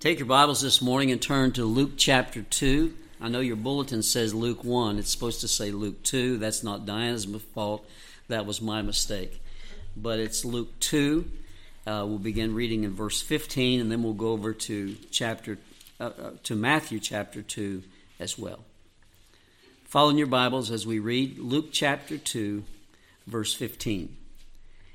Take your Bibles this morning and turn to Luke chapter 2. I know your bulletin says Luke 1. It's supposed to say Luke 2. That's not Diana's fault. That was my mistake. But it's Luke 2. Uh, we'll begin reading in verse 15 and then we'll go over to chapter uh, uh, to Matthew chapter 2 as well. Follow in your Bibles as we read Luke chapter 2 verse 15.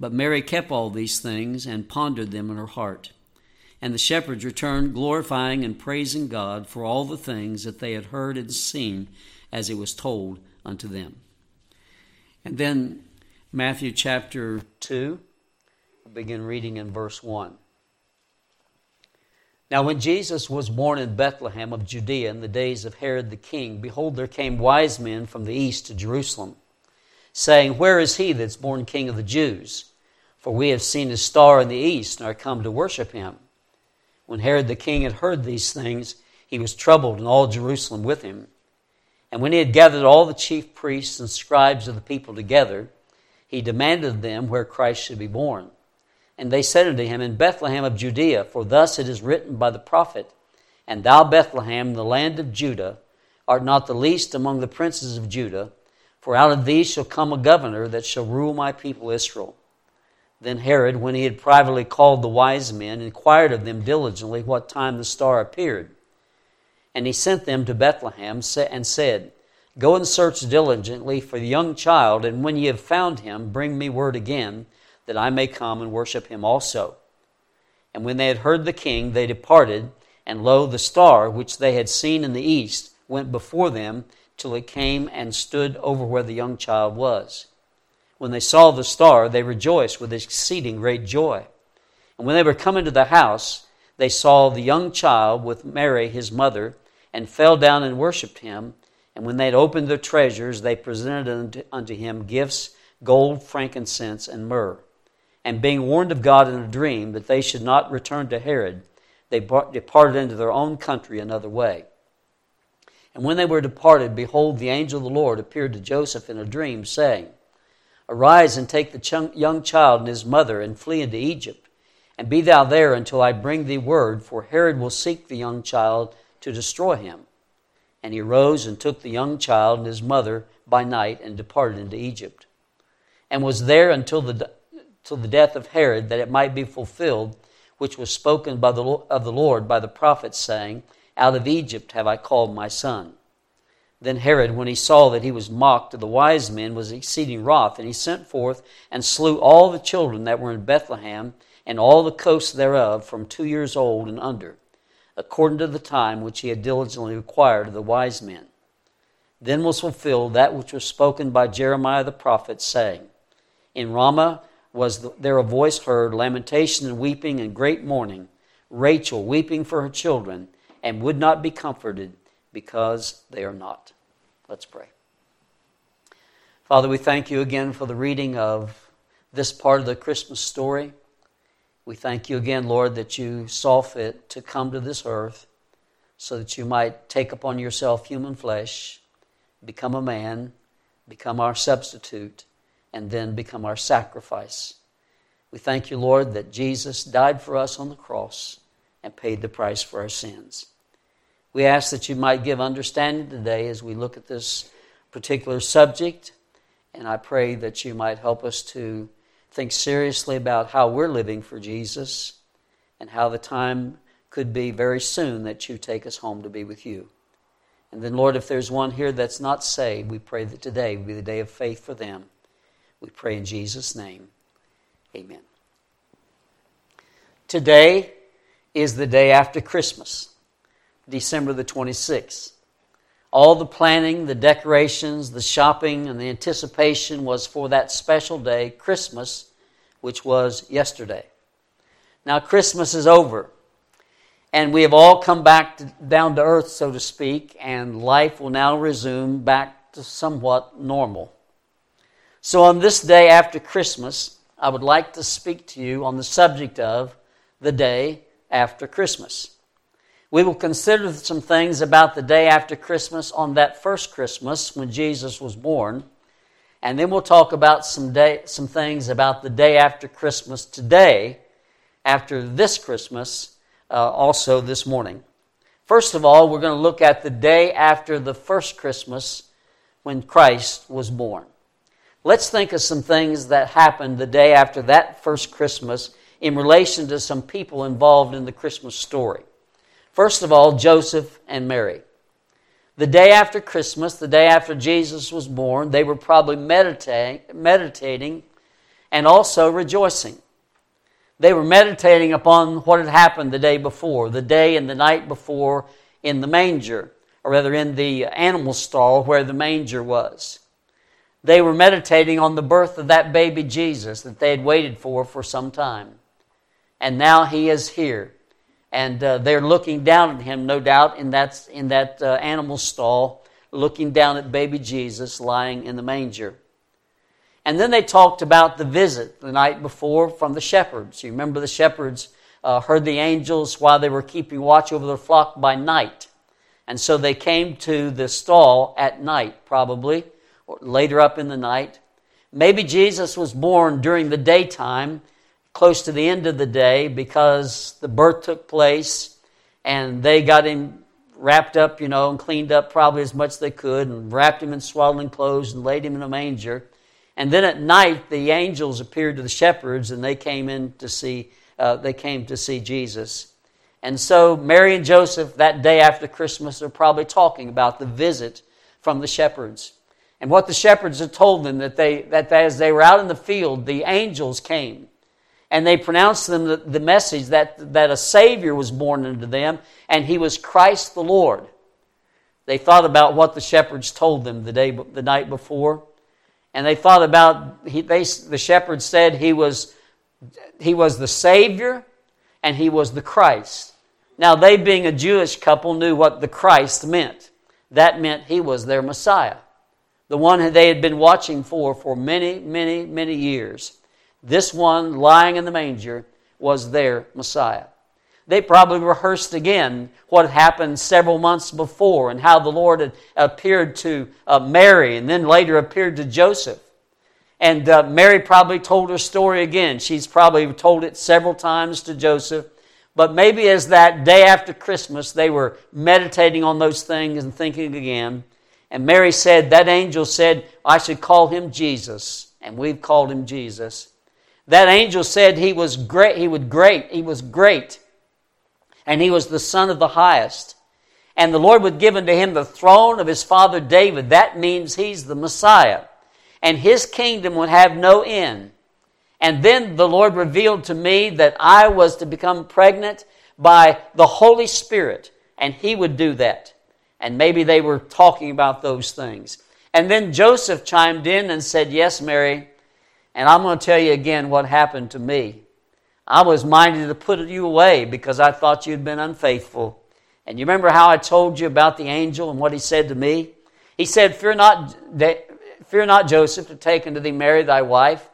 But Mary kept all these things and pondered them in her heart. And the shepherds returned, glorifying and praising God for all the things that they had heard and seen as it was told unto them. And then Matthew chapter 2, begin reading in verse 1. Now, when Jesus was born in Bethlehem of Judea in the days of Herod the king, behold, there came wise men from the east to Jerusalem, saying, Where is he that's born king of the Jews? For we have seen his star in the east and are come to worship him. When Herod the king had heard these things, he was troubled, and all Jerusalem with him. And when he had gathered all the chief priests and scribes of the people together, he demanded them where Christ should be born. And they said unto him, In Bethlehem of Judea, for thus it is written by the prophet, And thou, Bethlehem, the land of Judah, art not the least among the princes of Judah, for out of thee shall come a governor that shall rule my people Israel. Then Herod, when he had privately called the wise men, inquired of them diligently what time the star appeared. And he sent them to Bethlehem and said, Go and search diligently for the young child, and when ye have found him, bring me word again, that I may come and worship him also. And when they had heard the king, they departed, and lo, the star which they had seen in the east went before them till it came and stood over where the young child was. When they saw the star, they rejoiced with exceeding great joy. And when they were come into the house, they saw the young child with Mary, his mother, and fell down and worshipped him. And when they had opened their treasures, they presented unto him gifts gold, frankincense, and myrrh. And being warned of God in a dream that they should not return to Herod, they departed into their own country another way. And when they were departed, behold, the angel of the Lord appeared to Joseph in a dream, saying, Arise and take the young child and his mother and flee into Egypt, and be thou there until I bring thee word, for Herod will seek the young child to destroy him. And he rose and took the young child and his mother by night and departed into Egypt, and was there until the, till the death of Herod, that it might be fulfilled, which was spoken by the, of the Lord by the prophets, saying, Out of Egypt have I called my son. Then Herod, when he saw that he was mocked of the wise men, was exceeding wroth, and he sent forth and slew all the children that were in Bethlehem and all the coasts thereof from two years old and under, according to the time which he had diligently required of the wise men. Then was fulfilled that which was spoken by Jeremiah the prophet, saying, In Ramah was there a voice heard, lamentation and weeping and great mourning, Rachel weeping for her children, and would not be comforted because they are not. Let's pray. Father, we thank you again for the reading of this part of the Christmas story. We thank you again, Lord, that you saw fit to come to this earth so that you might take upon yourself human flesh, become a man, become our substitute, and then become our sacrifice. We thank you, Lord, that Jesus died for us on the cross and paid the price for our sins. We ask that you might give understanding today as we look at this particular subject, and I pray that you might help us to think seriously about how we're living for Jesus and how the time could be very soon that you take us home to be with you. And then, Lord, if there's one here that's not saved, we pray that today will be the day of faith for them. We pray in Jesus' name. Amen. Today is the day after Christmas. December the 26th. All the planning, the decorations, the shopping, and the anticipation was for that special day, Christmas, which was yesterday. Now, Christmas is over. and we have all come back to, down to earth, so to speak, and life will now resume back to somewhat normal. So, on this day after Christmas, I would like to speak to you on the subject of the day after Christmas. We will consider some things about the day after Christmas on that first Christmas when Jesus was born. And then we'll talk about some, day, some things about the day after Christmas today, after this Christmas, uh, also this morning. First of all, we're going to look at the day after the first Christmas when Christ was born. Let's think of some things that happened the day after that first Christmas in relation to some people involved in the Christmas story. First of all, Joseph and Mary. The day after Christmas, the day after Jesus was born, they were probably meditating, meditating and also rejoicing. They were meditating upon what had happened the day before, the day and the night before in the manger, or rather in the animal stall where the manger was. They were meditating on the birth of that baby Jesus that they had waited for for some time. And now he is here. And uh, they're looking down at him, no doubt, in that, in that uh, animal stall, looking down at baby Jesus lying in the manger. And then they talked about the visit the night before from the shepherds. You remember the shepherds uh, heard the angels while they were keeping watch over their flock by night. And so they came to the stall at night, probably, or later up in the night. Maybe Jesus was born during the daytime close to the end of the day because the birth took place and they got him wrapped up, you know, and cleaned up probably as much as they could and wrapped him in swaddling clothes and laid him in a manger. And then at night, the angels appeared to the shepherds and they came in to see, uh, they came to see Jesus. And so Mary and Joseph, that day after Christmas, are probably talking about the visit from the shepherds. And what the shepherds had told them that, they, that as they were out in the field, the angels came and they pronounced them the, the message that, that a Savior was born unto them, and he was Christ the Lord. They thought about what the shepherds told them the, day, the night before, and they thought about, he, they, the shepherds said he was, he was the Savior and he was the Christ. Now, they being a Jewish couple knew what the Christ meant. That meant he was their Messiah, the one they had been watching for for many, many, many years. This one lying in the manger was their Messiah. They probably rehearsed again what had happened several months before and how the Lord had appeared to uh, Mary and then later appeared to Joseph. And uh, Mary probably told her story again. She's probably told it several times to Joseph. But maybe as that day after Christmas, they were meditating on those things and thinking again. And Mary said, That angel said, I should call him Jesus. And we've called him Jesus. That angel said he was great, he would great, he was great. And he was the son of the highest. And the Lord would give unto him the throne of his father David. That means he's the Messiah. And his kingdom would have no end. And then the Lord revealed to me that I was to become pregnant by the Holy Spirit, and he would do that. And maybe they were talking about those things. And then Joseph chimed in and said, Yes, Mary, and I'm going to tell you again what happened to me. I was minded to put you away because I thought you'd been unfaithful. And you remember how I told you about the angel and what he said to me? He said, Fear not, fear not Joseph, to take unto thee Mary thy wife,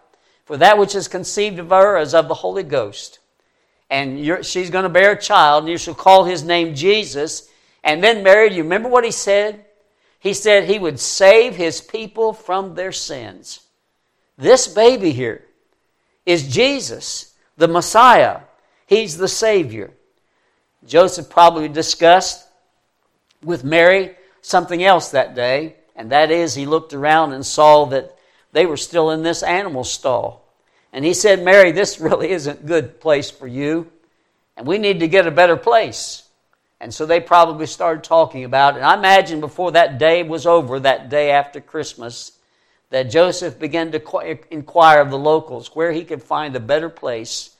for that which is conceived of her is of the Holy Ghost. And she's going to bear a child, and you shall call his name Jesus. And then Mary, do you remember what he said? He said he would save his people from their sins. This baby here is Jesus, the Messiah. He's the Savior. Joseph probably discussed with Mary something else that day, and that is he looked around and saw that they were still in this animal stall. And he said, Mary, this really isn't a good place for you, and we need to get a better place. And so they probably started talking about it. And I imagine before that day was over, that day after Christmas, that Joseph began to inquire of the locals where he could find a better place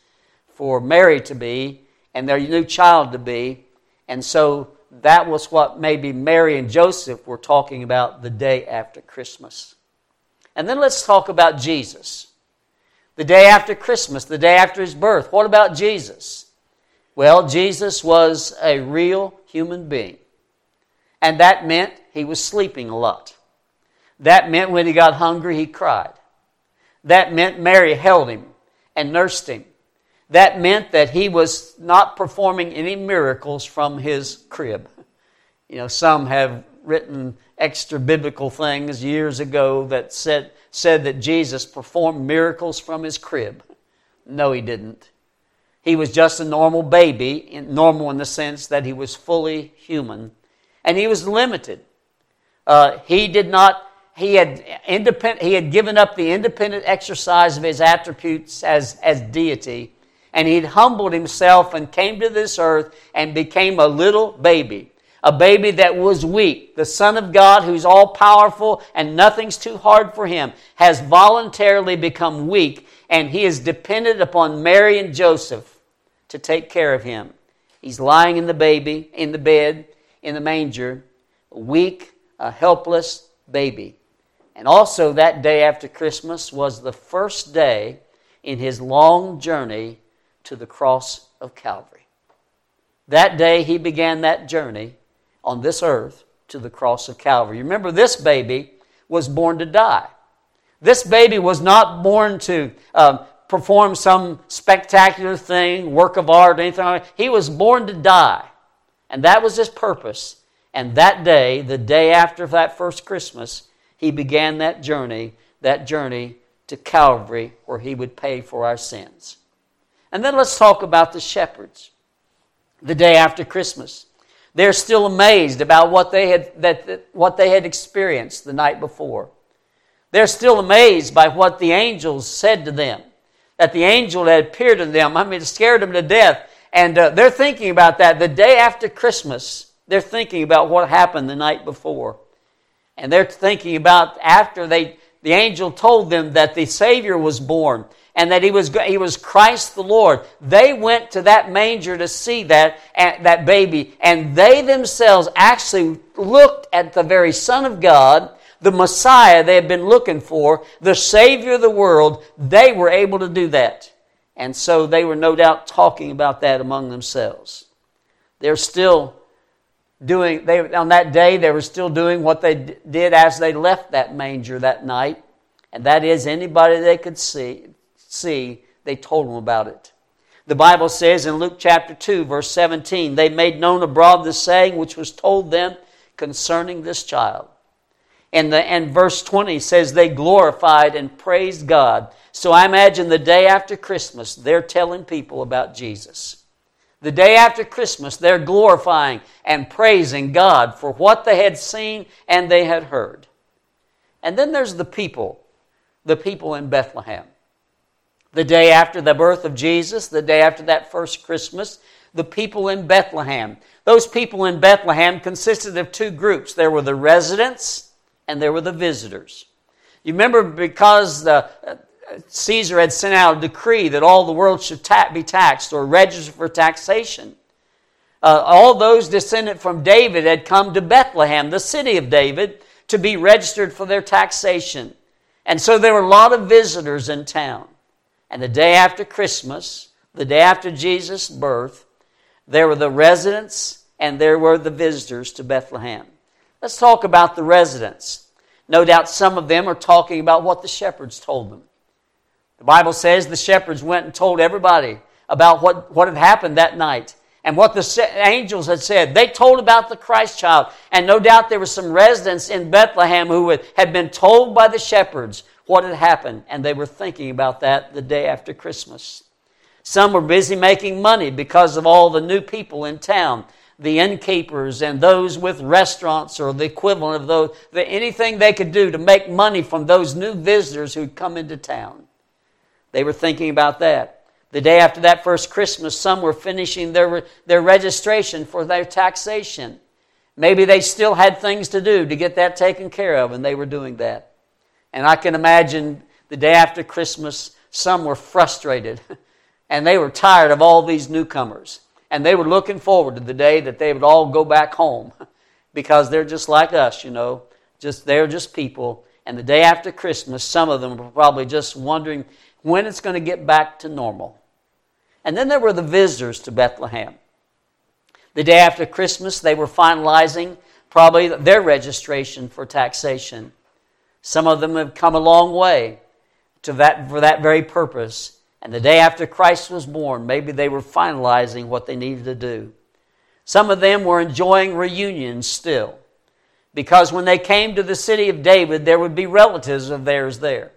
for Mary to be and their new child to be. And so that was what maybe Mary and Joseph were talking about the day after Christmas. And then let's talk about Jesus. The day after Christmas, the day after his birth. What about Jesus? Well, Jesus was a real human being. And that meant he was sleeping a lot. That meant when he got hungry, he cried. That meant Mary held him and nursed him. That meant that he was not performing any miracles from his crib. You know, some have written extra biblical things years ago that said, said that Jesus performed miracles from his crib. No, he didn't. He was just a normal baby, normal in the sense that he was fully human, and he was limited. Uh, he did not. He had. He had given up the independent exercise of his attributes as as deity, and he'd humbled himself and came to this earth and became a little baby a baby that was weak, the Son of God who's all powerful and nothing's too hard for him, has voluntarily become weak and he is dependent upon Mary and Joseph to take care of him. He's lying in the baby, in the bed, in the manger, weak, a helpless baby. And also that day after Christmas was the first day in his long journey to the cross of Calvary. That day he began that journey on this earth to the cross of Calvary. Remember, this baby was born to die. This baby was not born to um, perform some spectacular thing, work of art, anything like that. He was born to die. And that was his purpose. And that day, the day after that first Christmas, he began that journey, that journey to Calvary where he would pay for our sins. And then let's talk about the shepherds. The day after Christmas. They're still amazed about what they had, that, that, what they had experienced the night before. They're still amazed by what the angels said to them. That the angel had appeared to them. I mean, it scared them to death. And uh, they're thinking about that. The day after Christmas, they're thinking about what happened the night before. And they're thinking about after they, the angel told them that the Savior was born and that he was, he was Christ the Lord. They went to that manger to see that, that baby, and they themselves actually looked at the very Son of God, the Messiah they had been looking for, the Savior of the world. They were able to do that. And so they were no doubt talking about that among themselves. They're still doing, they, on that day, they were still doing what they did as they left that manger that night. And that is anybody they could see, see, they told them about it. The Bible says in Luke chapter 2, verse 17, they made known abroad the saying which was told them concerning this child. And, the, and verse 20 says they glorified and praised God. So I imagine the day after Christmas, they're telling people about Jesus. The day after Christmas, they're glorifying and praising God for what they had seen and they had heard. And then there's the people, the people in Bethlehem the day after the birth of Jesus, the day after that first Christmas, the people in Bethlehem. Those people in Bethlehem consisted of two groups there were the residents and there were the visitors. You remember because the, Caesar had sent out a decree that all the world should ta- be taxed or register for taxation. Uh, all those descended from David had come to Bethlehem, the city of David, to be registered for their taxation. And so there were a lot of visitors in town. And the day after Christmas, the day after Jesus' birth, there were the residents and there were the visitors to Bethlehem. Let's talk about the residents. No doubt some of them are talking about what the shepherds told them. The Bible says the shepherds went and told everybody about what, what had happened that night and what the angels had said. They told about the Christ child. And no doubt there were some residents in Bethlehem who had been told by the shepherds what had happened, and they were thinking about that the day after Christmas. Some were busy making money because of all the new people in town, the innkeepers and those with restaurants or the equivalent of those, anything they could do to make money from those new visitors who'd come into town. They were thinking about that. The day after that first Christmas, some were finishing their, their registration for their taxation. Maybe they still had things to do to get that taken care of, and they were doing that. And I can imagine the day after Christmas, some were frustrated and they were tired of all these newcomers. And they were looking forward to the day that they would all go back home because they're just like us, you know. Just they're just people. And the day after Christmas, some of them were probably just wondering when it's going to get back to normal. And then there were the visitors to Bethlehem. The day after Christmas, they were finalizing probably their registration for taxation. Some of them have come a long way to that, for that very purpose. And the day after Christ was born, maybe they were finalizing what they needed to do. Some of them were enjoying reunions still, because when they came to the city of David, there would be relatives of theirs there.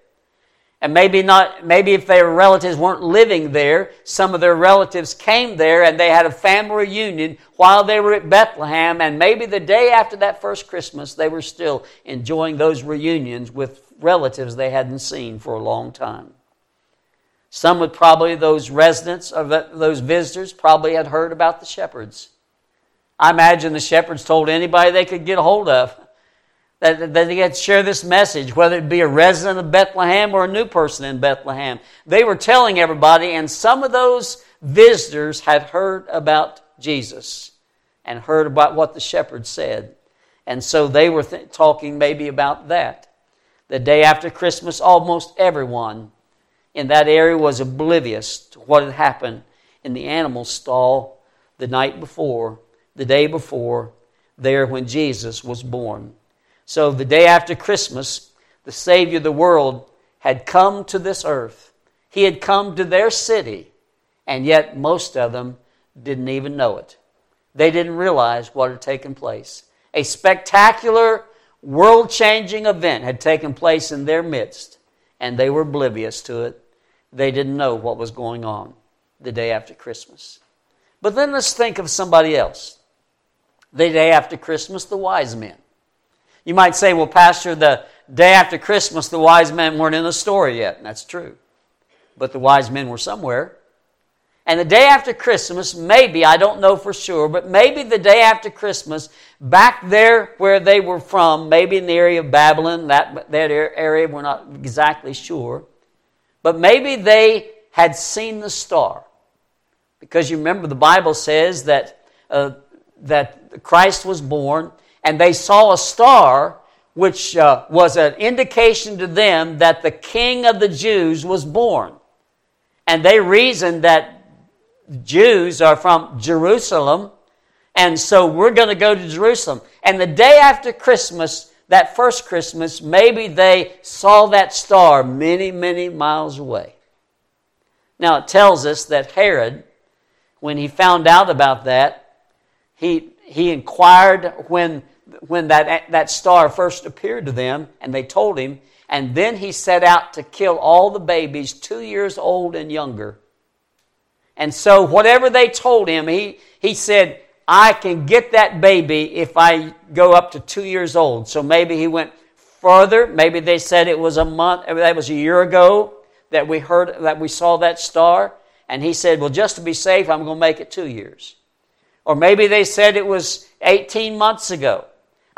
And maybe not, maybe if their relatives weren't living there, some of their relatives came there and they had a family reunion while they were at Bethlehem. And maybe the day after that first Christmas, they were still enjoying those reunions with relatives they hadn't seen for a long time. Some would probably, those residents of those visitors, probably had heard about the shepherds. I imagine the shepherds told anybody they could get a hold of that, they had to share this message, whether it be a resident of Bethlehem or a new person in Bethlehem. They were telling everybody, and some of those visitors had heard about Jesus and heard about what the shepherds said. And so they were th- talking maybe about that. The day after Christmas, almost everyone in that area was oblivious to what had happened in the animal stall the night before, the day before, there when Jesus was born. So the day after Christmas, the Savior of the world had come to this earth. He had come to their city, and yet most of them didn't even know it. They didn't realize what had taken place. A spectacular, world changing event had taken place in their midst, and they were oblivious to it. They didn't know what was going on the day after Christmas. But then let's think of somebody else. The day after Christmas, the wise men. You might say, well, Pastor, the day after Christmas, the wise men weren't in the story yet. That's true. But the wise men were somewhere. And the day after Christmas, maybe, I don't know for sure, but maybe the day after Christmas, back there where they were from, maybe in the area of Babylon, that, that area, we're not exactly sure, but maybe they had seen the star. Because you remember the Bible says that, uh, that Christ was born and they saw a star which uh, was an indication to them that the king of the Jews was born. And they reasoned that Jews are from Jerusalem, and so we're going to go to Jerusalem. And the day after Christmas, that first Christmas, maybe they saw that star many, many miles away. Now it tells us that Herod, when he found out about that, he, he inquired when when that, that star first appeared to them, and they told him, and then he set out to kill all the babies two years old and younger. And so, whatever they told him, he, he said, I can get that baby if I go up to two years old. So maybe he went further. Maybe they said it was a month, that was a year ago that we heard, that we saw that star. And he said, Well, just to be safe, I'm going to make it two years. Or maybe they said it was 18 months ago.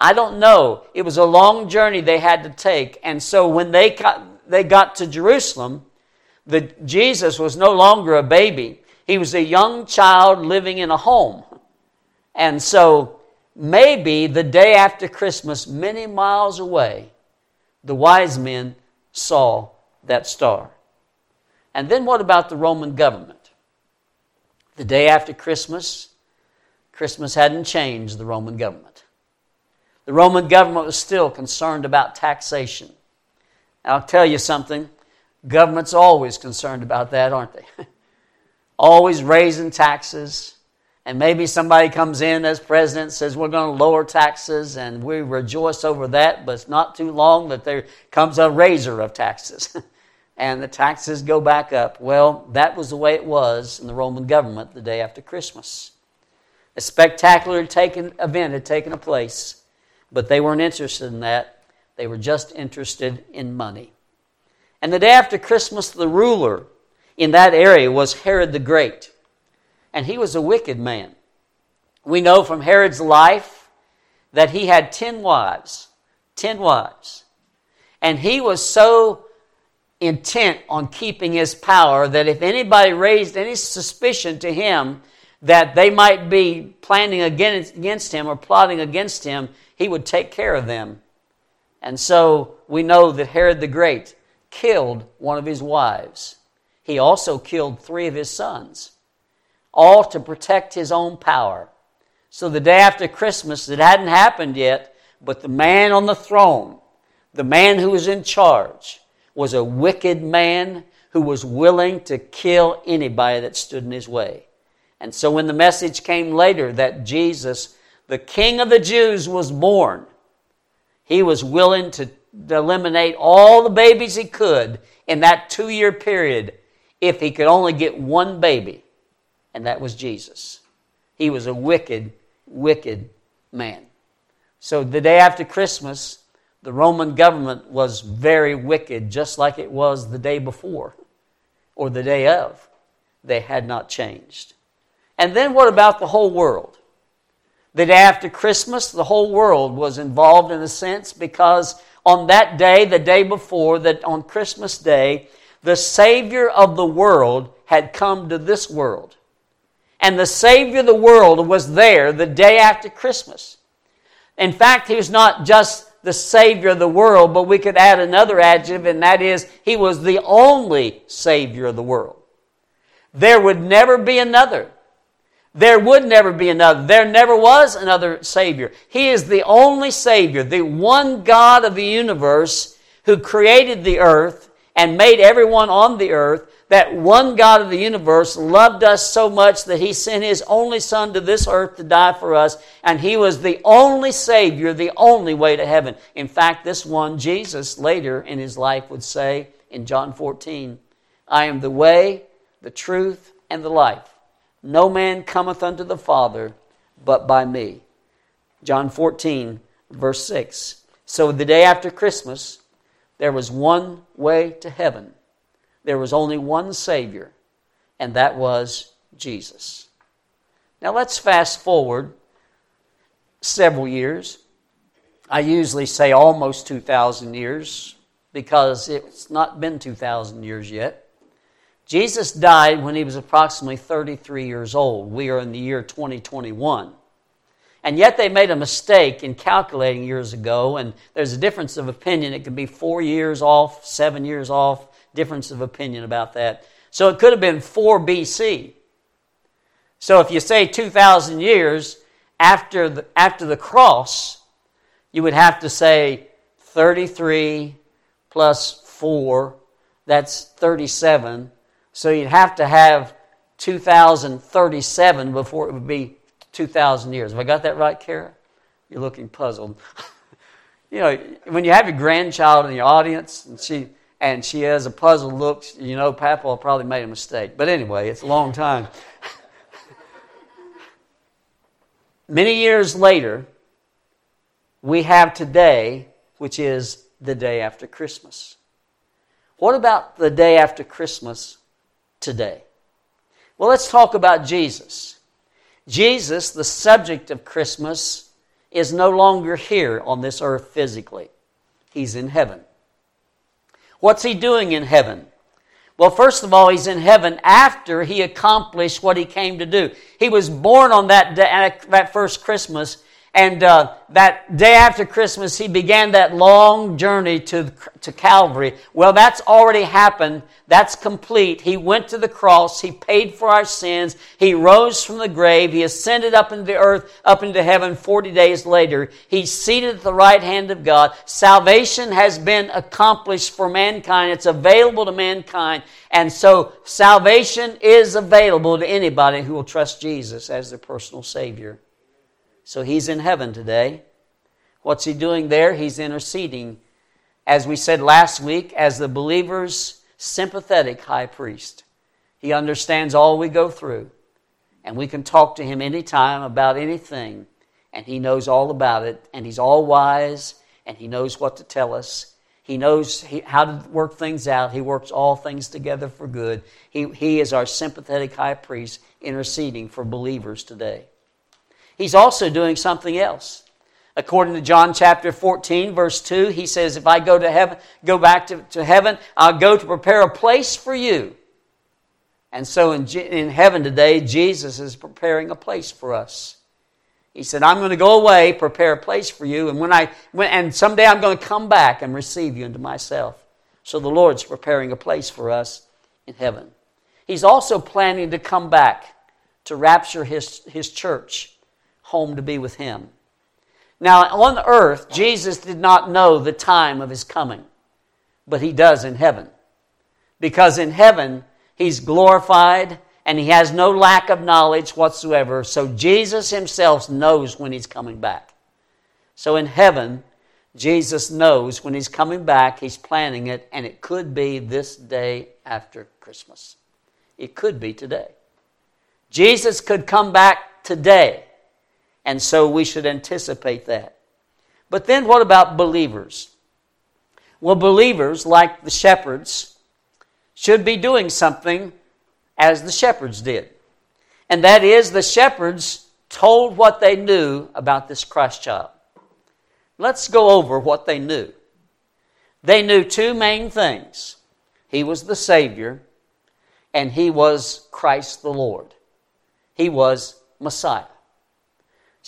I don't know. It was a long journey they had to take. And so when they got, they got to Jerusalem, the, Jesus was no longer a baby. He was a young child living in a home. And so maybe the day after Christmas, many miles away, the wise men saw that star. And then what about the Roman government? The day after Christmas, Christmas hadn't changed the Roman government. The Roman government was still concerned about taxation. I'll tell you something government's always concerned about that, aren't they? always raising taxes. And maybe somebody comes in as president says we're going to lower taxes and we rejoice over that, but it's not too long that there comes a raiser of taxes. and the taxes go back up. Well, that was the way it was in the Roman government the day after Christmas. A spectacular taken, event had taken place. But they weren't interested in that. They were just interested in money. And the day after Christmas, the ruler in that area was Herod the Great. And he was a wicked man. We know from Herod's life that he had 10 wives. 10 wives. And he was so intent on keeping his power that if anybody raised any suspicion to him that they might be planning against him or plotting against him, he would take care of them. And so we know that Herod the Great killed one of his wives. He also killed three of his sons. all to protect his own power. So the day after Christmas, it hadn't happened yet, but the man on the throne, the man who was in charge, was a wicked man who was willing to kill anybody that stood in his way. And so when the message came later that Jesus, the King of the Jews, was born, he was willing to eliminate all the babies he could in that two year period if he could only get one baby, and that was Jesus. He was a wicked, wicked man. So the day after Christmas, the Roman government was very wicked, just like it was the day before or the day of. They had not changed. And then what about the whole world? The day after Christmas, the whole world was involved in a sense because on that day, the day before, that on Christmas Day, the Savior of the world had come to this world. And the Savior of the world was there the day after Christmas. In fact, he was not just the Savior of the world, but we could add another adjective, and that is, He was the only Savior of the world. There would never be another. There would never be another. There never was another Savior. He is the only Savior, the one God of the universe who created the earth and made everyone on the earth that one God of the universe loved us so much that he sent his only Son to this earth to die for us, and he was the only Savior, the only way to heaven. In fact, this one, Jesus, later in his life would say in John 14, I am the way, the truth, and the life. No man cometh unto the Father but by me. John 14, verse 6. So the day after Christmas, there was one way to heaven there was only one Savior, and that was Jesus. Now let's fast forward several years. I usually say almost 2,000 years because it's not been 2,000 years yet. Jesus died when he was approximately 33 years old. We are in the year 2021. And yet they made a mistake in calculating years ago, and there's a difference of opinion. It could be four years off, seven years off, difference of opinion about that. So it could have been 4 BC. So if you say 2,000 years after the, after the cross, you would have to say 33 plus 4, that's 37. So you'd have to have 2037 before it would be 2,000 years. Have I got that right, Kara? You're looking puzzled. you know, when you have your grandchild in the audience and she and she has a puzzled look. You know, Papa probably made a mistake. But anyway, it's a long time. Many years later, we have today, which is the day after Christmas. What about the day after Christmas today? Well, let's talk about Jesus. Jesus, the subject of Christmas, is no longer here on this earth physically. He's in heaven. What's he doing in heaven? Well, first of all, he's in heaven after he accomplished what he came to do. He was born on that, day, that first Christmas and uh, that day after Christmas, he began that long journey to, to Calvary. Well, that's already happened. That's complete. He went to the cross. He paid for our sins. He rose from the grave. He ascended up into the earth, up into heaven 40 days later. He's seated at the right hand of God. Salvation has been accomplished for mankind. It's available to mankind. And so salvation is available to anybody who will trust Jesus as their personal Savior. So he's in heaven today. What's he doing there? He's interceding, as we said last week, as the believer's sympathetic high priest. He understands all we go through, and we can talk to him anytime about anything, and he knows all about it, and he's all wise, and he knows what to tell us. He knows how to work things out. He works all things together for good. He, he is our sympathetic high priest interceding for believers today. He's also doing something else. According to John chapter 14, verse 2, he says, If I go to heaven, go back to, to heaven, I'll go to prepare a place for you. And so in, in heaven today, Jesus is preparing a place for us. He said, I'm going to go away, prepare a place for you, and when I when, and someday I'm going to come back and receive you into myself. So the Lord's preparing a place for us in heaven. He's also planning to come back to rapture his, his church home to be with him. Now, on earth, Jesus did not know the time of his coming, but he does in heaven. Because in heaven, he's glorified and he has no lack of knowledge whatsoever. So Jesus himself knows when he's coming back. So in heaven, Jesus knows when he's coming back, he's planning it, and it could be this day after Christmas. It could be today. Jesus could come back today, and so we should anticipate that. But then what about believers? Well, believers, like the shepherds, should be doing something as the shepherds did. And that is, the shepherds told what they knew about this Christ child. Let's go over what they knew. They knew two main things He was the Savior, and He was Christ the Lord. He was Messiah.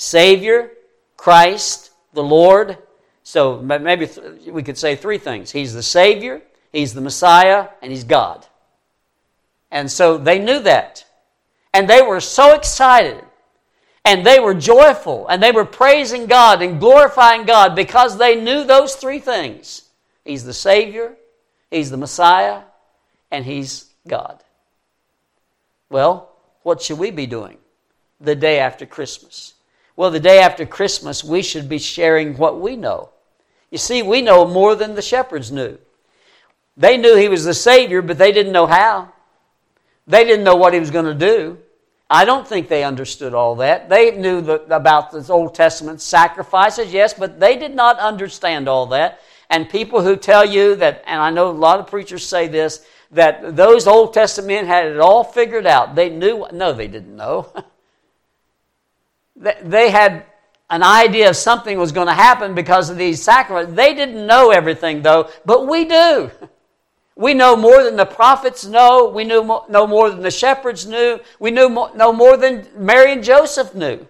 Savior, Christ, the Lord. So maybe we could say three things He's the Savior, He's the Messiah, and He's God. And so they knew that. And they were so excited. And they were joyful. And they were praising God and glorifying God because they knew those three things He's the Savior, He's the Messiah, and He's God. Well, what should we be doing the day after Christmas? Well, the day after Christmas, we should be sharing what we know. You see, we know more than the shepherds knew. They knew He was the Savior, but they didn't know how. They didn't know what he was going to do. I don't think they understood all that. They knew the, about the Old Testament sacrifices, yes, but they did not understand all that. And people who tell you that, and I know a lot of preachers say this, that those Old Testament men had it all figured out. They knew, no, they didn't know. they had an idea of something was going to happen because of these sacrifices. They didn't know everything, though, but we do. We know more than the prophets know. We know, know more than the shepherds knew. We knew know more than Mary and Joseph knew.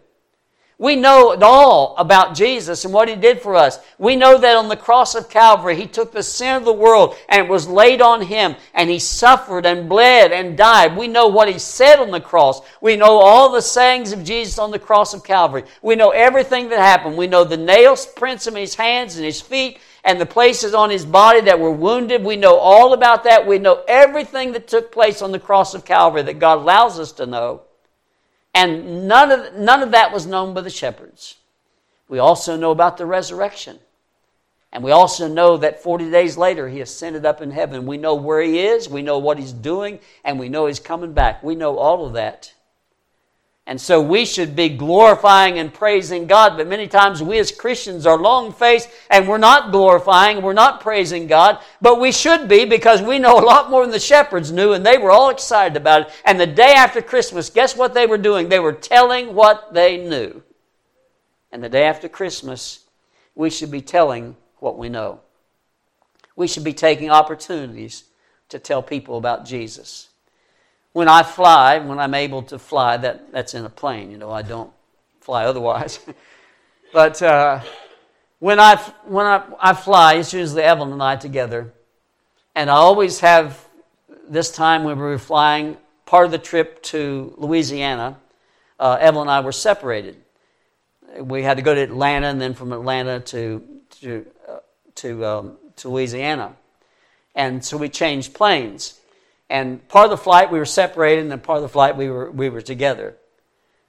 We know it all about Jesus and what He did for us. We know that on the cross of Calvary, He took the sin of the world and it was laid on Him and He suffered and bled and died. We know what He said on the cross. We know all the sayings of Jesus on the cross of Calvary. We know everything that happened. We know the nails prints in His hands and His feet and the places on his body that were wounded. We know all about that. We know everything that took place on the cross of Calvary that God allows us to know. And none of, none of that was known by the shepherds. We also know about the resurrection. And we also know that 40 days later he ascended up in heaven. We know where he is, we know what he's doing, and we know he's coming back. We know all of that. And so we should be glorifying and praising God. But many times we as Christians are long faced and we're not glorifying, we're not praising God. But we should be because we know a lot more than the shepherds knew and they were all excited about it. And the day after Christmas, guess what they were doing? They were telling what they knew. And the day after Christmas, we should be telling what we know. We should be taking opportunities to tell people about Jesus when I fly, when I'm able to fly, that, that's in a plane. You know, I don't fly otherwise. but uh, when, I, when I, I fly, it's usually Evelyn and I together. And I always have this time when we were flying, part of the trip to Louisiana, uh, Evelyn and I were separated. We had to go to Atlanta and then from Atlanta to, to, uh, to, um, to Louisiana. And so we changed planes. And part of the flight we were separated, and then part of the flight we were, we were together.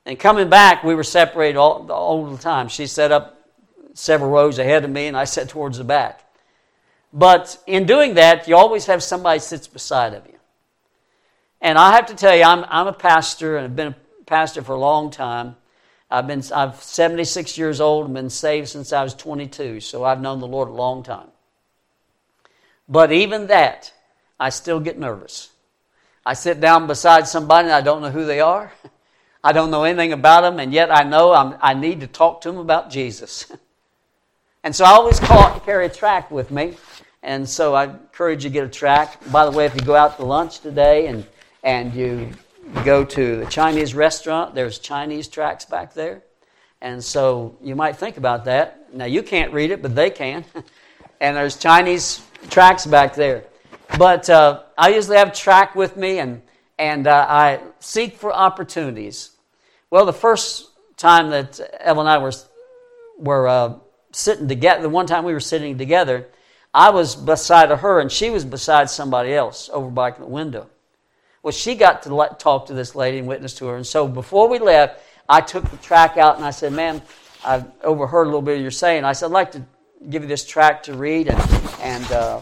And coming back, we were separated all, all the time. She sat up several rows ahead of me, and I sat towards the back. But in doing that, you always have somebody sits beside of you. And I have to tell you, I'm, I'm a pastor, and I've been a pastor for a long time. I've been I'm 76 years old and been saved since I was 22, so I've known the Lord a long time. But even that, I still get nervous. I sit down beside somebody and I don't know who they are. I don't know anything about them, and yet I know I'm, i need to talk to them about Jesus. and so I always call, carry a tract with me. And so I encourage you to get a tract. By the way, if you go out to lunch today and, and you go to the Chinese restaurant, there's Chinese tracts back there. And so you might think about that. Now, you can't read it, but they can. and there's Chinese tracts back there. But uh, I usually have track with me, and, and uh, I seek for opportunities. Well, the first time that Evelyn and I were, were uh, sitting together, the one time we were sitting together, I was beside her and she was beside somebody else over by the window. Well, she got to let, talk to this lady and witness to her. And so before we left, I took the track out and I said, Ma'am, I overheard a little bit of your saying. I said, I'd like to give you this track to read, and, and uh,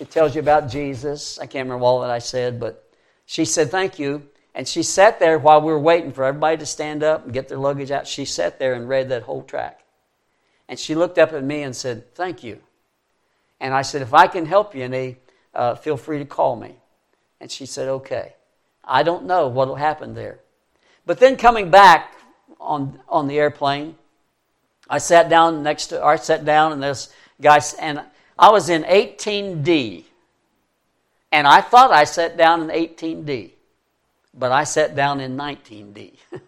it tells you about Jesus. I can't remember all that I said, but she said, Thank you. And she sat there while we were waiting for everybody to stand up and get their luggage out. She sat there and read that whole track. And she looked up at me and said, Thank you. And I said, If I can help you any, uh, feel free to call me. And she said, Okay. I don't know what will happen there. But then coming back on, on the airplane, I sat down next to, I sat down and this guy, and I was in 18D. And I thought I sat down in 18D, but I sat down in 19D.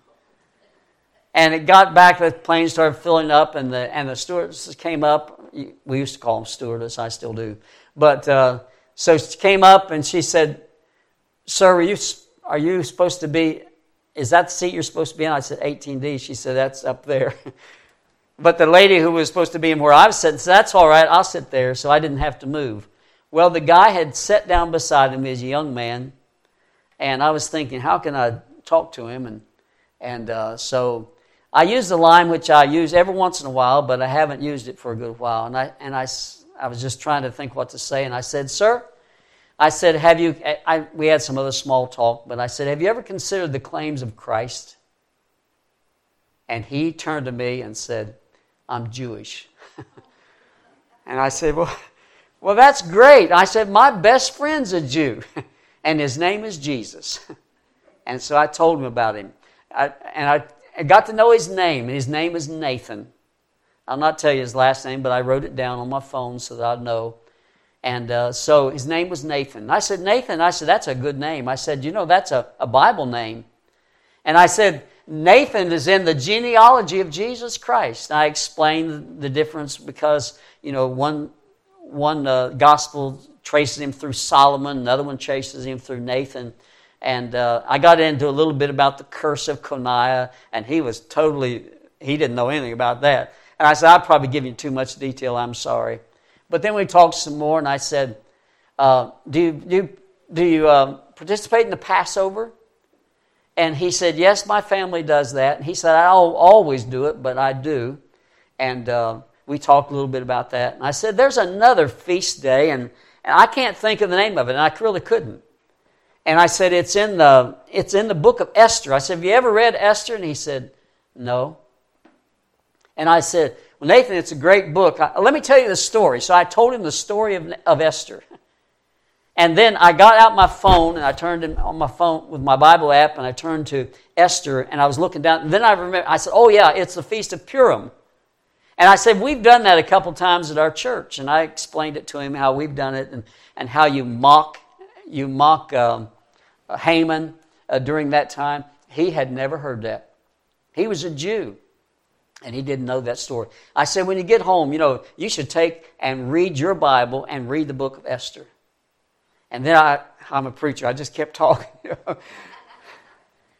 and it got back, the plane started filling up, and the, and the stewardess came up. We used to call them stewardess, I still do. But uh, so she came up and she said, Sir, are you, are you supposed to be, is that the seat you're supposed to be in? I said, 18D. She said, That's up there. But the lady who was supposed to be in where I was sitting said, That's all right, I'll sit there. So I didn't have to move. Well, the guy had sat down beside him as a young man, and I was thinking, How can I talk to him? And, and uh, so I used the line which I use every once in a while, but I haven't used it for a good while. And I, and I, I was just trying to think what to say, and I said, Sir, I said, Have you, I, we had some other small talk, but I said, Have you ever considered the claims of Christ? And he turned to me and said, I'm Jewish. and I said, Well, well, that's great. I said, My best friend's a Jew, and his name is Jesus. and so I told him about him. I, and I, I got to know his name, and his name is Nathan. I'll not tell you his last name, but I wrote it down on my phone so that I'd know. And uh, so his name was Nathan. I said, Nathan, I said, that's a good name. I said, you know, that's a, a Bible name. And I said, Nathan is in the genealogy of Jesus Christ. I explained the difference because, you know, one, one uh, gospel traces him through Solomon, another one traces him through Nathan. And uh, I got into a little bit about the curse of Coniah, and he was totally, he didn't know anything about that. And I said, I'd probably give you too much detail, I'm sorry. But then we talked some more, and I said, uh, Do you, do you, do you uh, participate in the Passover? And he said, Yes, my family does that. And he said, I don't always do it, but I do. And uh, we talked a little bit about that. And I said, There's another feast day, and, and I can't think of the name of it, and I really couldn't. And I said, It's in the, it's in the book of Esther. I said, Have you ever read Esther? And he said, No. And I said, Well, Nathan, it's a great book. I, let me tell you the story. So I told him the story of, of Esther. And then I got out my phone and I turned on my phone with my Bible app and I turned to Esther and I was looking down. And then I remember, I said, Oh, yeah, it's the Feast of Purim. And I said, We've done that a couple times at our church. And I explained it to him how we've done it and, and how you mock, you mock um, Haman uh, during that time. He had never heard that. He was a Jew and he didn't know that story. I said, When you get home, you know, you should take and read your Bible and read the book of Esther. And then I, I'm a preacher, I just kept talking.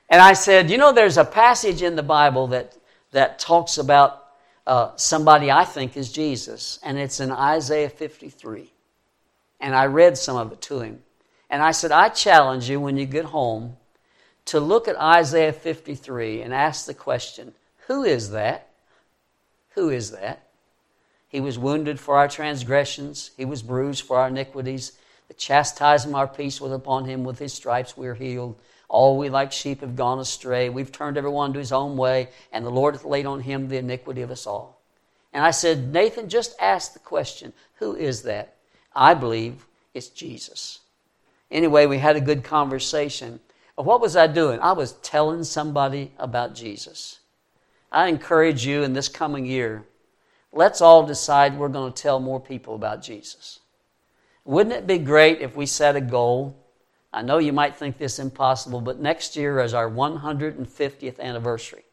and I said, You know, there's a passage in the Bible that, that talks about uh, somebody I think is Jesus, and it's in Isaiah 53. And I read some of it to him. And I said, I challenge you when you get home to look at Isaiah 53 and ask the question Who is that? Who is that? He was wounded for our transgressions, he was bruised for our iniquities. The chastisement of our peace was upon him. With his stripes we are healed. All we like sheep have gone astray. We've turned everyone to his own way, and the Lord hath laid on him the iniquity of us all. And I said, Nathan, just ask the question who is that? I believe it's Jesus. Anyway, we had a good conversation. What was I doing? I was telling somebody about Jesus. I encourage you in this coming year, let's all decide we're going to tell more people about Jesus. Wouldn't it be great if we set a goal? I know you might think this impossible, but next year is our 150th anniversary.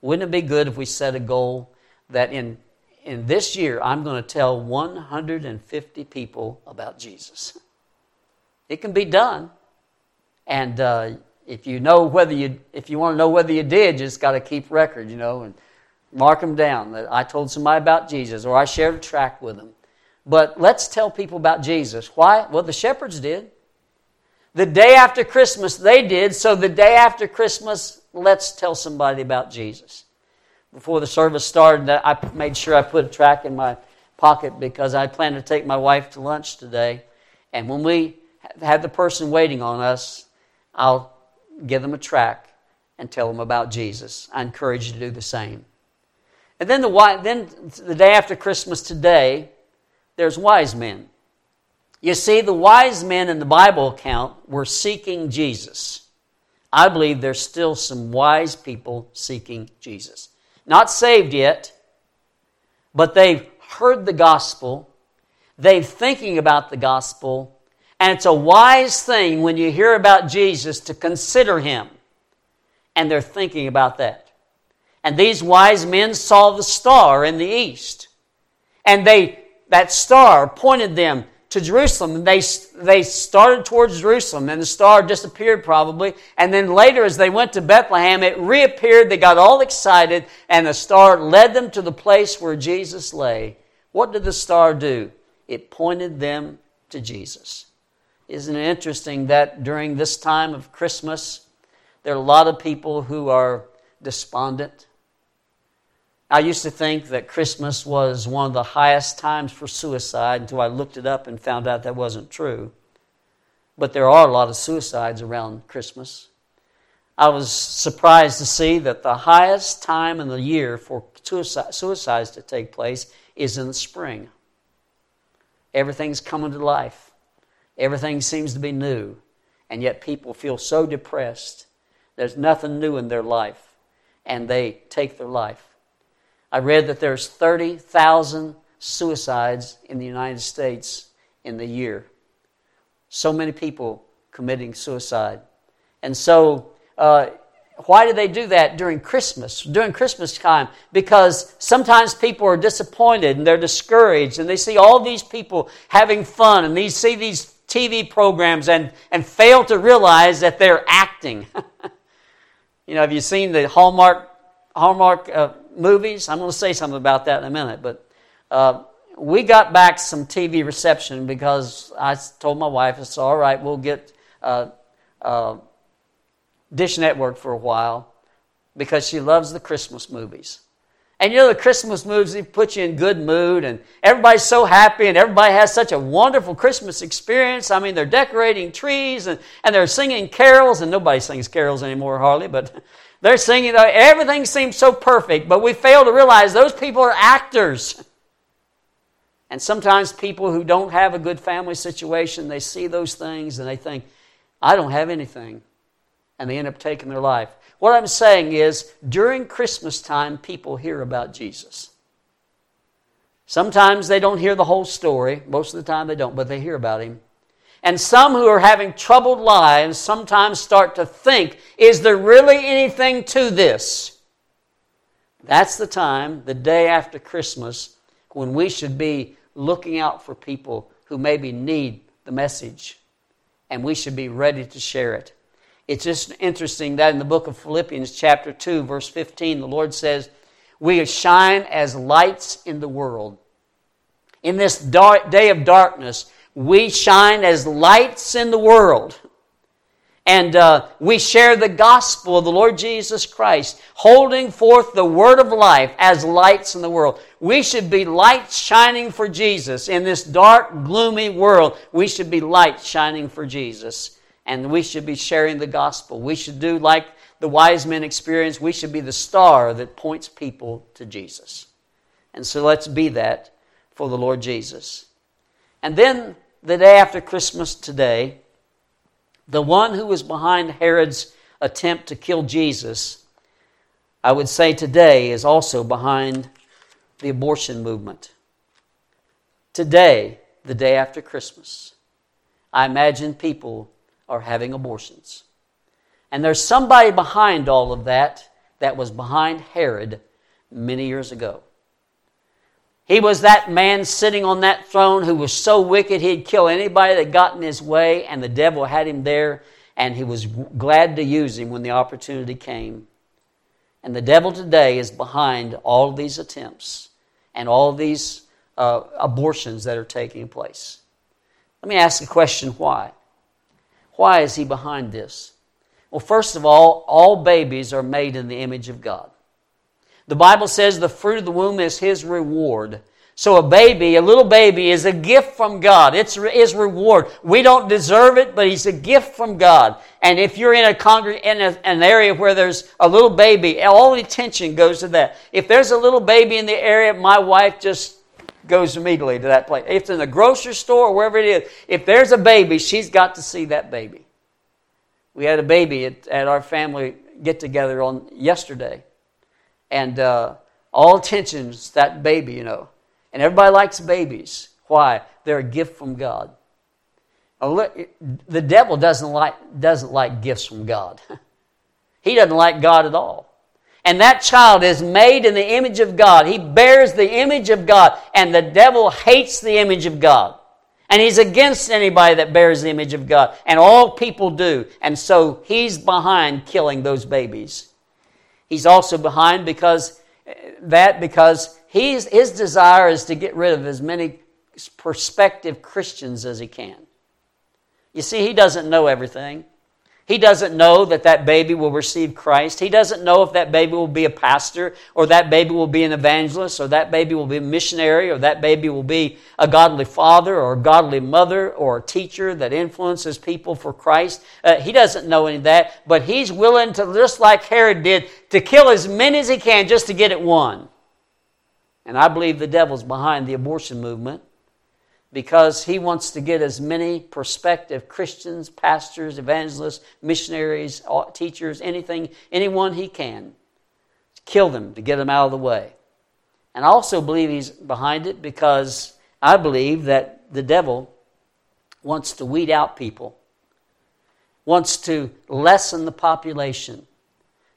Wouldn't it be good if we set a goal that in, in this year I'm going to tell 150 people about Jesus? It can be done. And uh, If you know whether you, if you want to know whether you did, you just got to keep record, you know, and mark them down. That I told somebody about Jesus, or I shared a track with them. But let's tell people about Jesus. Why? Well, the shepherds did. The day after Christmas, they did. So the day after Christmas, let's tell somebody about Jesus. Before the service started, I made sure I put a track in my pocket because I plan to take my wife to lunch today. And when we have the person waiting on us, I'll give them a track and tell them about Jesus. I encourage you to do the same. And then the, then the day after Christmas today, there's wise men. You see, the wise men in the Bible account were seeking Jesus. I believe there's still some wise people seeking Jesus. Not saved yet, but they've heard the gospel, they're thinking about the gospel, and it's a wise thing when you hear about Jesus to consider him. And they're thinking about that. And these wise men saw the star in the east. And they that star pointed them to Jerusalem. And they, they started towards Jerusalem, and the star disappeared probably. And then later, as they went to Bethlehem, it reappeared. They got all excited, and the star led them to the place where Jesus lay. What did the star do? It pointed them to Jesus. Isn't it interesting that during this time of Christmas, there are a lot of people who are despondent? I used to think that Christmas was one of the highest times for suicide until I looked it up and found out that wasn't true. But there are a lot of suicides around Christmas. I was surprised to see that the highest time in the year for suicides to take place is in the spring. Everything's coming to life, everything seems to be new, and yet people feel so depressed. There's nothing new in their life, and they take their life. I read that there's 30,000 suicides in the United States in the year. So many people committing suicide. And so, uh, why do they do that during Christmas, during Christmas time? Because sometimes people are disappointed and they're discouraged and they see all these people having fun and they see these TV programs and, and fail to realize that they're acting. you know, have you seen the Hallmark, Hallmark uh, movies. I'm going to say something about that in a minute, but uh, we got back some TV reception because I told my wife, it's all right, we'll get uh, uh, Dish Network for a while because she loves the Christmas movies. And you know, the Christmas movies, they put you in good mood, and everybody's so happy, and everybody has such a wonderful Christmas experience. I mean, they're decorating trees, and, and they're singing carols, and nobody sings carols anymore, hardly, but they're singing, everything seems so perfect, but we fail to realize those people are actors. And sometimes people who don't have a good family situation, they see those things and they think, I don't have anything. And they end up taking their life. What I'm saying is, during Christmas time, people hear about Jesus. Sometimes they don't hear the whole story. Most of the time they don't, but they hear about him. And some who are having troubled lives sometimes start to think, is there really anything to this? That's the time, the day after Christmas, when we should be looking out for people who maybe need the message. And we should be ready to share it. It's just interesting that in the book of Philippians, chapter 2, verse 15, the Lord says, We shine as lights in the world. In this dark day of darkness, we shine as lights in the world. And uh, we share the gospel of the Lord Jesus Christ, holding forth the word of life as lights in the world. We should be lights shining for Jesus. In this dark, gloomy world, we should be lights shining for Jesus. And we should be sharing the gospel. We should do like the wise men experienced. We should be the star that points people to Jesus. And so let's be that for the Lord Jesus. And then the day after Christmas today, the one who was behind Herod's attempt to kill Jesus, I would say today, is also behind the abortion movement. Today, the day after Christmas, I imagine people are having abortions. And there's somebody behind all of that that was behind Herod many years ago. He was that man sitting on that throne who was so wicked he'd kill anybody that got in his way, and the devil had him there. and he was glad to use him when the opportunity came. And the devil today is behind all these attempts and all these uh, abortions that are taking place. Let me ask a question why? Why is he behind this? Well, first of all, all babies are made in the image of God. The Bible says the fruit of the womb is his reward. So a baby, a little baby, is a gift from God. It's his reward. We don't deserve it, but he's a gift from God. And if you're in a congreg- in a, an area where there's a little baby, all attention goes to that. If there's a little baby in the area, my wife just goes immediately to that place. If it's in the grocery store or wherever it is, if there's a baby, she's got to see that baby. We had a baby at, at our family get together on yesterday, and uh, all attention's that baby, you know. And everybody likes babies. Why? They're a gift from God. The devil doesn't like, doesn't like gifts from God. he doesn't like God at all. And that child is made in the image of God. He bears the image of God. And the devil hates the image of God. And he's against anybody that bears the image of God. And all people do. And so he's behind killing those babies. He's also behind because that because He's, his desire is to get rid of as many prospective Christians as he can. You see, he doesn't know everything. He doesn't know that that baby will receive Christ. He doesn't know if that baby will be a pastor, or that baby will be an evangelist, or that baby will be a missionary, or that baby will be a godly father, or a godly mother, or a teacher that influences people for Christ. Uh, he doesn't know any of that, but he's willing to, just like Herod did, to kill as many as he can just to get it one. And I believe the devil's behind the abortion movement because he wants to get as many prospective Christians, pastors, evangelists, missionaries, uh, teachers, anything, anyone he can, to kill them, to get them out of the way. And I also believe he's behind it because I believe that the devil wants to weed out people, wants to lessen the population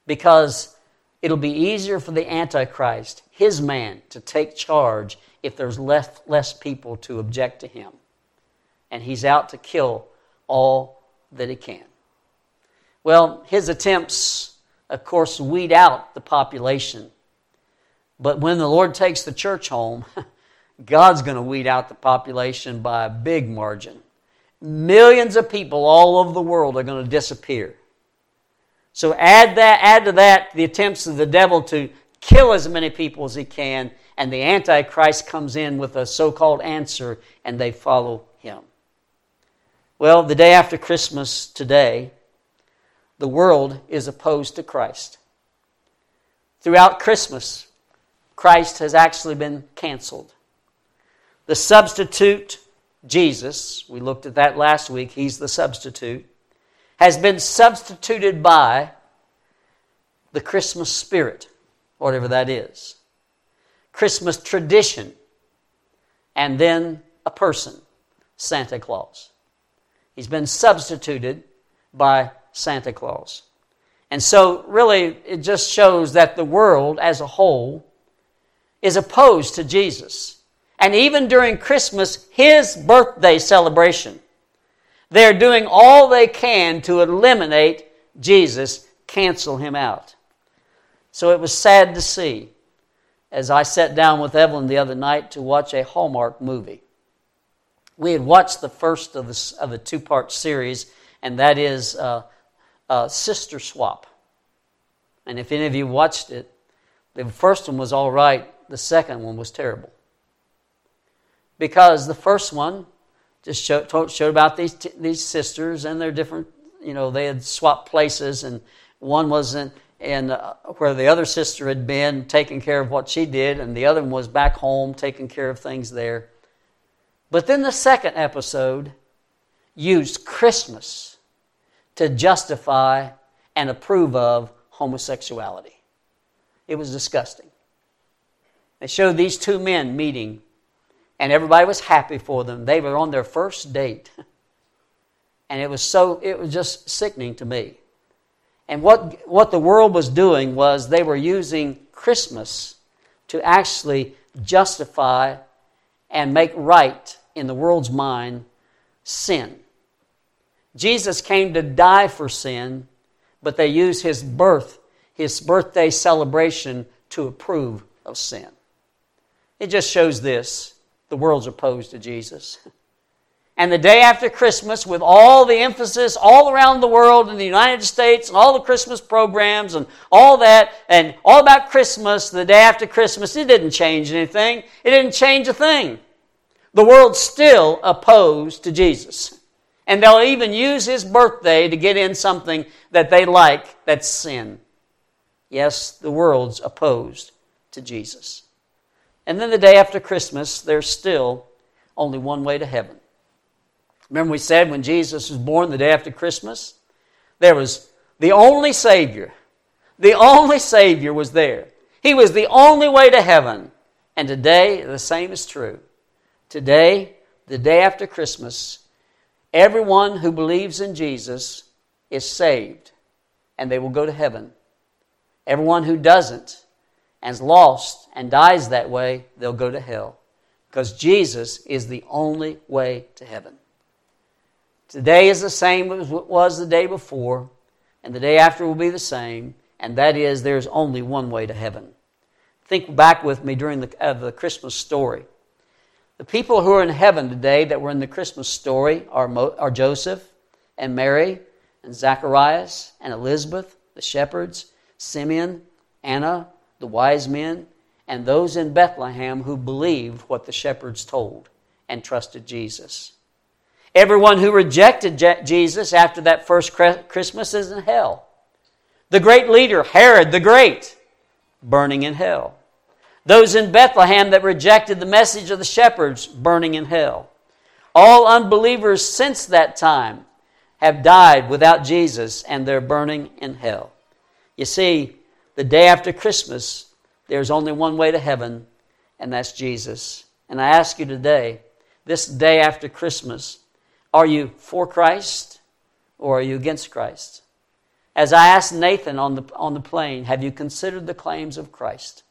because it'll be easier for the Antichrist, his man, to take charge if there's less, less people to object to him. And he's out to kill all that he can. Well, his attempts, of course, weed out the population. But when the Lord takes the church home, God's going to weed out the population by a big margin. Millions of people all over the world are going to disappear. So add that, add to that the attempts of the devil to kill as many people as he can, and the Antichrist comes in with a so called answer, and they follow him. Well, the day after Christmas today, the world is opposed to Christ. Throughout Christmas, Christ has actually been canceled. The substitute, Jesus, we looked at that last week, he's the substitute has been substituted by the Christmas spirit, whatever that is, Christmas tradition, and then a person, Santa Claus. He's been substituted by Santa Claus. And so, really, it just shows that the world as a whole is opposed to Jesus. And even during Christmas, his birthday celebration, they're doing all they can to eliminate Jesus, cancel him out. So it was sad to see as I sat down with Evelyn the other night to watch a Hallmark movie. We had watched the first of the, of the two part series, and that is uh, uh, Sister Swap. And if any of you watched it, the first one was all right, the second one was terrible. Because the first one just showed, showed about these, these sisters and their different, you know, they had swapped places, and one was in uh, where the other sister had been taking care of what she did, and the other one was back home taking care of things there. But then the second episode used Christmas to justify and approve of homosexuality. It was disgusting. They showed these two men meeting and everybody was happy for them. They were on their first date. And it was so, it was just sickening to me. And what, what the world was doing was they were using Christmas to actually justify and make right in the world's mind sin. Jesus came to die for sin, but they use his birth, his birthday celebration to approve of sin. It just shows this the world's opposed to Jesus. And the day after Christmas, with all the emphasis all around the world in the United States and all the Christmas programs and all that, and all about Christmas, the day after Christmas, it didn't change anything. It didn't change a thing. The world's still opposed to Jesus. And they'll even use his birthday to get in something that they like that's sin. Yes, the world's opposed to Jesus. And then the day after Christmas, there's still only one way to heaven. Remember, we said when Jesus was born the day after Christmas, there was the only Savior. The only Savior was there. He was the only way to heaven. And today, the same is true. Today, the day after Christmas, everyone who believes in Jesus is saved and they will go to heaven. Everyone who doesn't and is lost and dies that way, they'll go to hell because Jesus is the only way to heaven. Today is the same as it was the day before, and the day after will be the same, and that is there's only one way to heaven. Think back with me during the, uh, the Christmas story. The people who are in heaven today that were in the Christmas story are, Mo, are Joseph and Mary and Zacharias and Elizabeth, the shepherds, Simeon, Anna, the wise men, and those in Bethlehem who believed what the shepherds told and trusted Jesus. Everyone who rejected Jesus after that first Christmas is in hell. The great leader, Herod the Great, burning in hell. Those in Bethlehem that rejected the message of the shepherds, burning in hell. All unbelievers since that time have died without Jesus and they're burning in hell. You see, the day after Christmas, there's only one way to heaven, and that's Jesus. And I ask you today, this day after Christmas, are you for Christ or are you against Christ? As I asked Nathan on the, on the plane, have you considered the claims of Christ?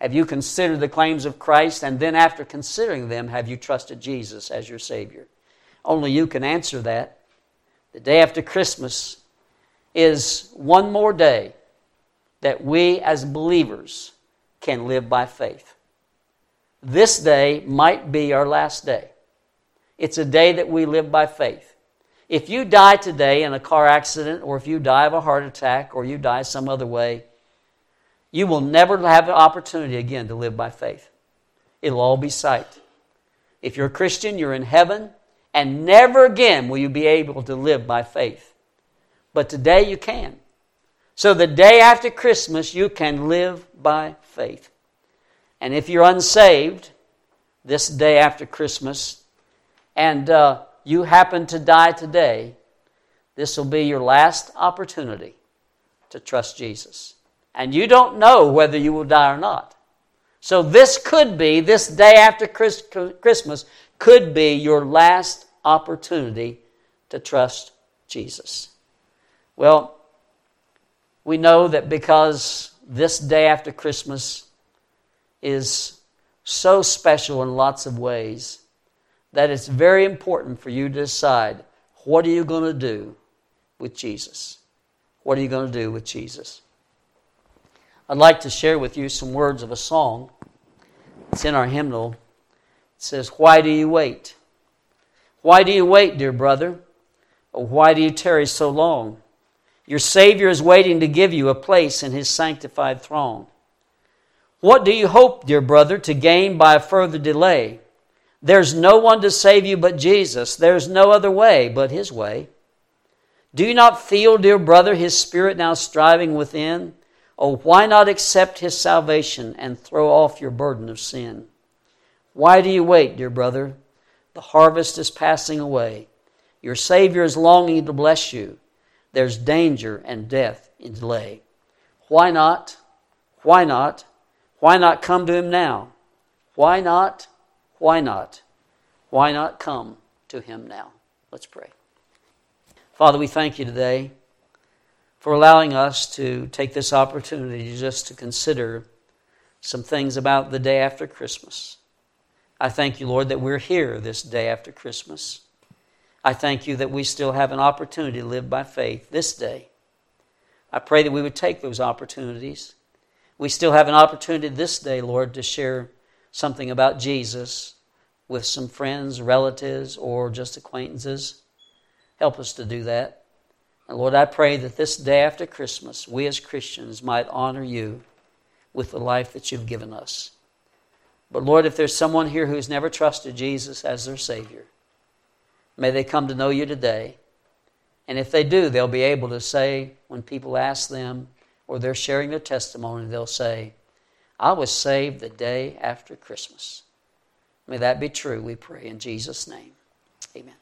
Have you considered the claims of Christ? And then, after considering them, have you trusted Jesus as your Savior? Only you can answer that. The day after Christmas is one more day that we as believers can live by faith. This day might be our last day. It's a day that we live by faith. If you die today in a car accident, or if you die of a heart attack, or you die some other way, you will never have the opportunity again to live by faith. It'll all be sight. If you're a Christian, you're in heaven, and never again will you be able to live by faith. But today you can. So the day after Christmas, you can live by faith. And if you're unsaved, this day after Christmas, and uh, you happen to die today, this will be your last opportunity to trust Jesus. And you don't know whether you will die or not. So, this could be, this day after Christmas, could be your last opportunity to trust Jesus. Well, we know that because this day after Christmas is so special in lots of ways, that it's very important for you to decide what are you going to do with Jesus? What are you going to do with Jesus? I'd like to share with you some words of a song. It's in our hymnal. It says, Why do you wait? Why do you wait, dear brother? Why do you tarry so long? Your Savior is waiting to give you a place in His sanctified throne. What do you hope, dear brother, to gain by a further delay? There's no one to save you but Jesus. There's no other way but His way. Do you not feel, dear brother, His Spirit now striving within? Oh, why not accept His salvation and throw off your burden of sin? Why do you wait, dear brother? The harvest is passing away. Your Savior is longing to bless you. There's danger and death in delay. Why not? Why not? Why not come to Him now? Why not? Why not? Why not come to Him now? Let's pray. Father, we thank you today for allowing us to take this opportunity just to consider some things about the day after Christmas. I thank you, Lord, that we're here this day after Christmas. I thank you that we still have an opportunity to live by faith this day. I pray that we would take those opportunities. We still have an opportunity this day, Lord, to share something about Jesus with some friends, relatives, or just acquaintances. Help us to do that. And Lord, I pray that this day after Christmas, we as Christians might honor you with the life that you've given us. But Lord, if there's someone here who's never trusted Jesus as their Savior, may they come to know you today. And if they do, they'll be able to say, when people ask them or they're sharing their testimony, they'll say, I was saved the day after Christmas. May that be true, we pray in Jesus' name. Amen.